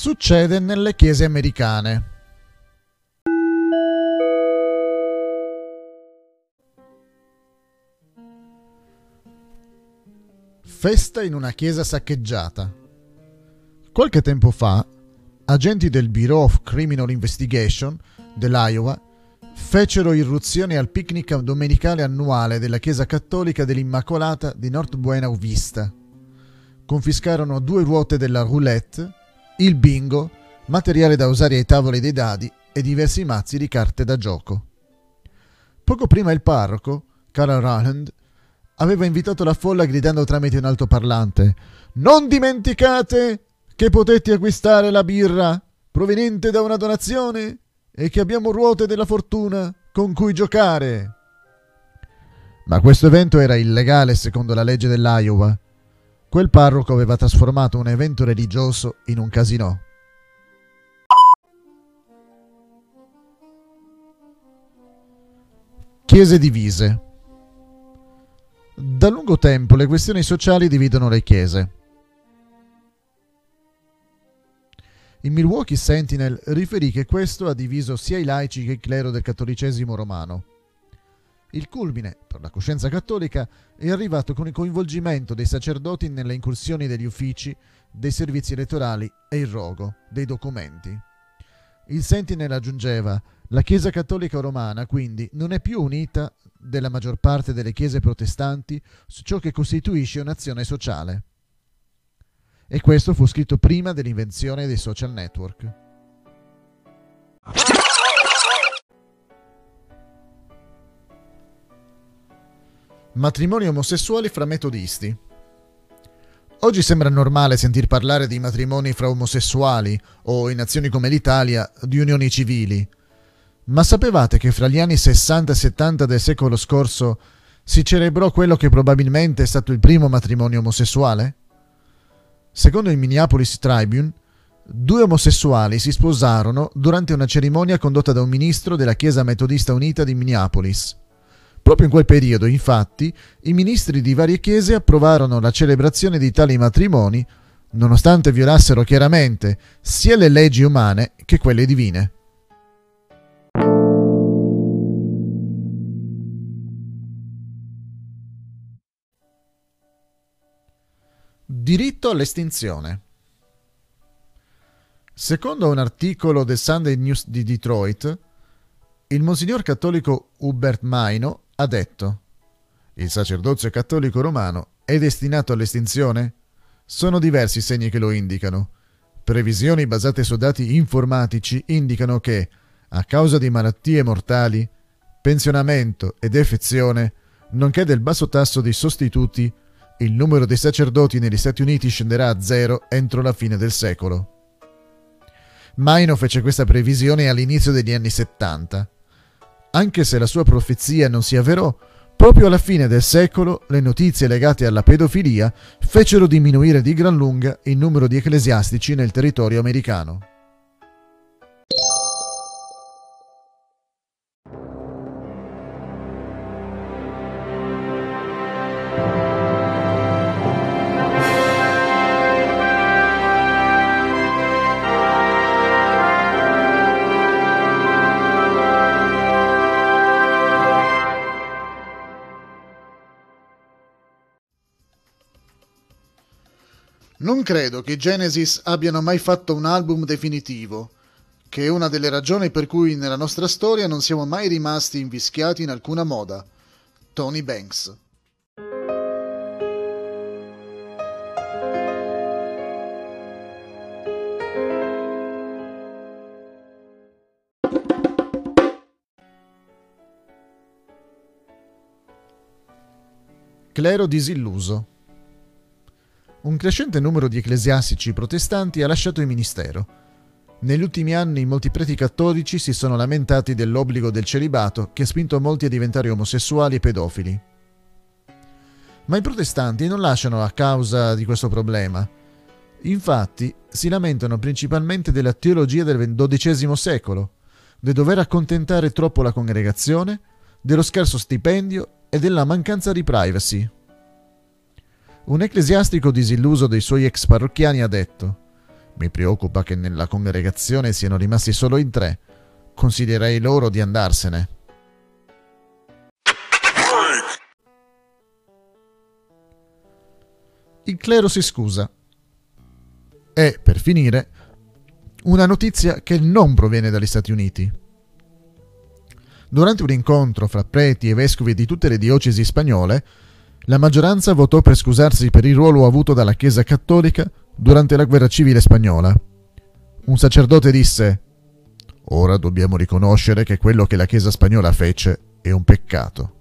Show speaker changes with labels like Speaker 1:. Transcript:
Speaker 1: Succede nelle chiese americane. Festa in una chiesa saccheggiata. Qualche tempo fa, agenti del Bureau of Criminal Investigation dell'Iowa fecero irruzione al picnic domenicale annuale della Chiesa Cattolica dell'Immacolata di North Buena Vista. Confiscarono due ruote della roulette, il bingo, materiale da usare ai tavoli dei dadi e diversi mazzi di carte da gioco. Poco prima il parroco, Carl Rowland, aveva invitato la folla gridando tramite un altoparlante Non dimenticate che potete acquistare la birra proveniente da una donazione e che abbiamo ruote della fortuna con cui giocare. Ma questo evento era illegale secondo la legge dell'Iowa. Quel parroco aveva trasformato un evento religioso in un casinò. Chiese divise. Da lungo tempo le questioni sociali dividono le chiese. Il Milwaukee Sentinel riferì che questo ha diviso sia i laici che il clero del cattolicesimo romano. Il culmine, per la coscienza cattolica, è arrivato con il coinvolgimento dei sacerdoti nelle incursioni degli uffici, dei servizi elettorali e il rogo dei documenti. Il Sentinel aggiungeva la Chiesa cattolica romana quindi non è più unita della maggior parte delle chiese protestanti su ciò che costituisce un'azione sociale. E questo fu scritto prima dell'invenzione dei social network. Matrimoni omosessuali fra metodisti. Oggi sembra normale sentir parlare di matrimoni fra omosessuali o, in nazioni come l'Italia, di unioni civili. Ma sapevate che fra gli anni 60 e 70 del secolo scorso si celebrò quello che probabilmente è stato il primo matrimonio omosessuale? Secondo il Minneapolis Tribune, due omosessuali si sposarono durante una cerimonia condotta da un ministro della Chiesa Metodista Unita di Minneapolis. Proprio in quel periodo, infatti, i ministri di varie chiese approvarono la celebrazione di tali matrimoni, nonostante violassero chiaramente sia le leggi umane che quelle divine. Diritto all'estinzione. Secondo un articolo del Sunday News di Detroit, il monsignor cattolico Hubert Maino ha detto Il sacerdozio cattolico romano è destinato all'estinzione? Sono diversi segni che lo indicano. Previsioni basate su dati informatici indicano che, a causa di malattie mortali, pensionamento e defezione, nonché del basso tasso di sostituti, il numero dei sacerdoti negli Stati Uniti scenderà a zero entro la fine del secolo. Maino fece questa previsione all'inizio degli anni 70. Anche se la sua profezia non si avverò, proprio alla fine del secolo le notizie legate alla pedofilia fecero diminuire di gran lunga il numero di ecclesiastici nel territorio americano. Non credo che i Genesis abbiano mai fatto un album definitivo, che è una delle ragioni per cui nella nostra storia non siamo mai rimasti invischiati in alcuna moda. Tony Banks. Clero disilluso. Un crescente numero di ecclesiastici protestanti ha lasciato il ministero. Negli ultimi anni molti preti cattolici si sono lamentati dell'obbligo del celibato che ha spinto molti a diventare omosessuali e pedofili. Ma i protestanti non lasciano a causa di questo problema. Infatti si lamentano principalmente della teologia del XII secolo, del dover accontentare troppo la congregazione, dello scarso stipendio e della mancanza di privacy. Un ecclesiastico disilluso dei suoi ex parrocchiani ha detto Mi preoccupa che nella congregazione siano rimasti solo in tre. Consiglierei loro di andarsene. Il clero si scusa. E, per finire, una notizia che non proviene dagli Stati Uniti. Durante un incontro fra preti e vescovi di tutte le diocesi spagnole, la maggioranza votò per scusarsi per il ruolo avuto dalla Chiesa cattolica durante la guerra civile spagnola. Un sacerdote disse Ora dobbiamo riconoscere che quello che la Chiesa spagnola fece è un peccato.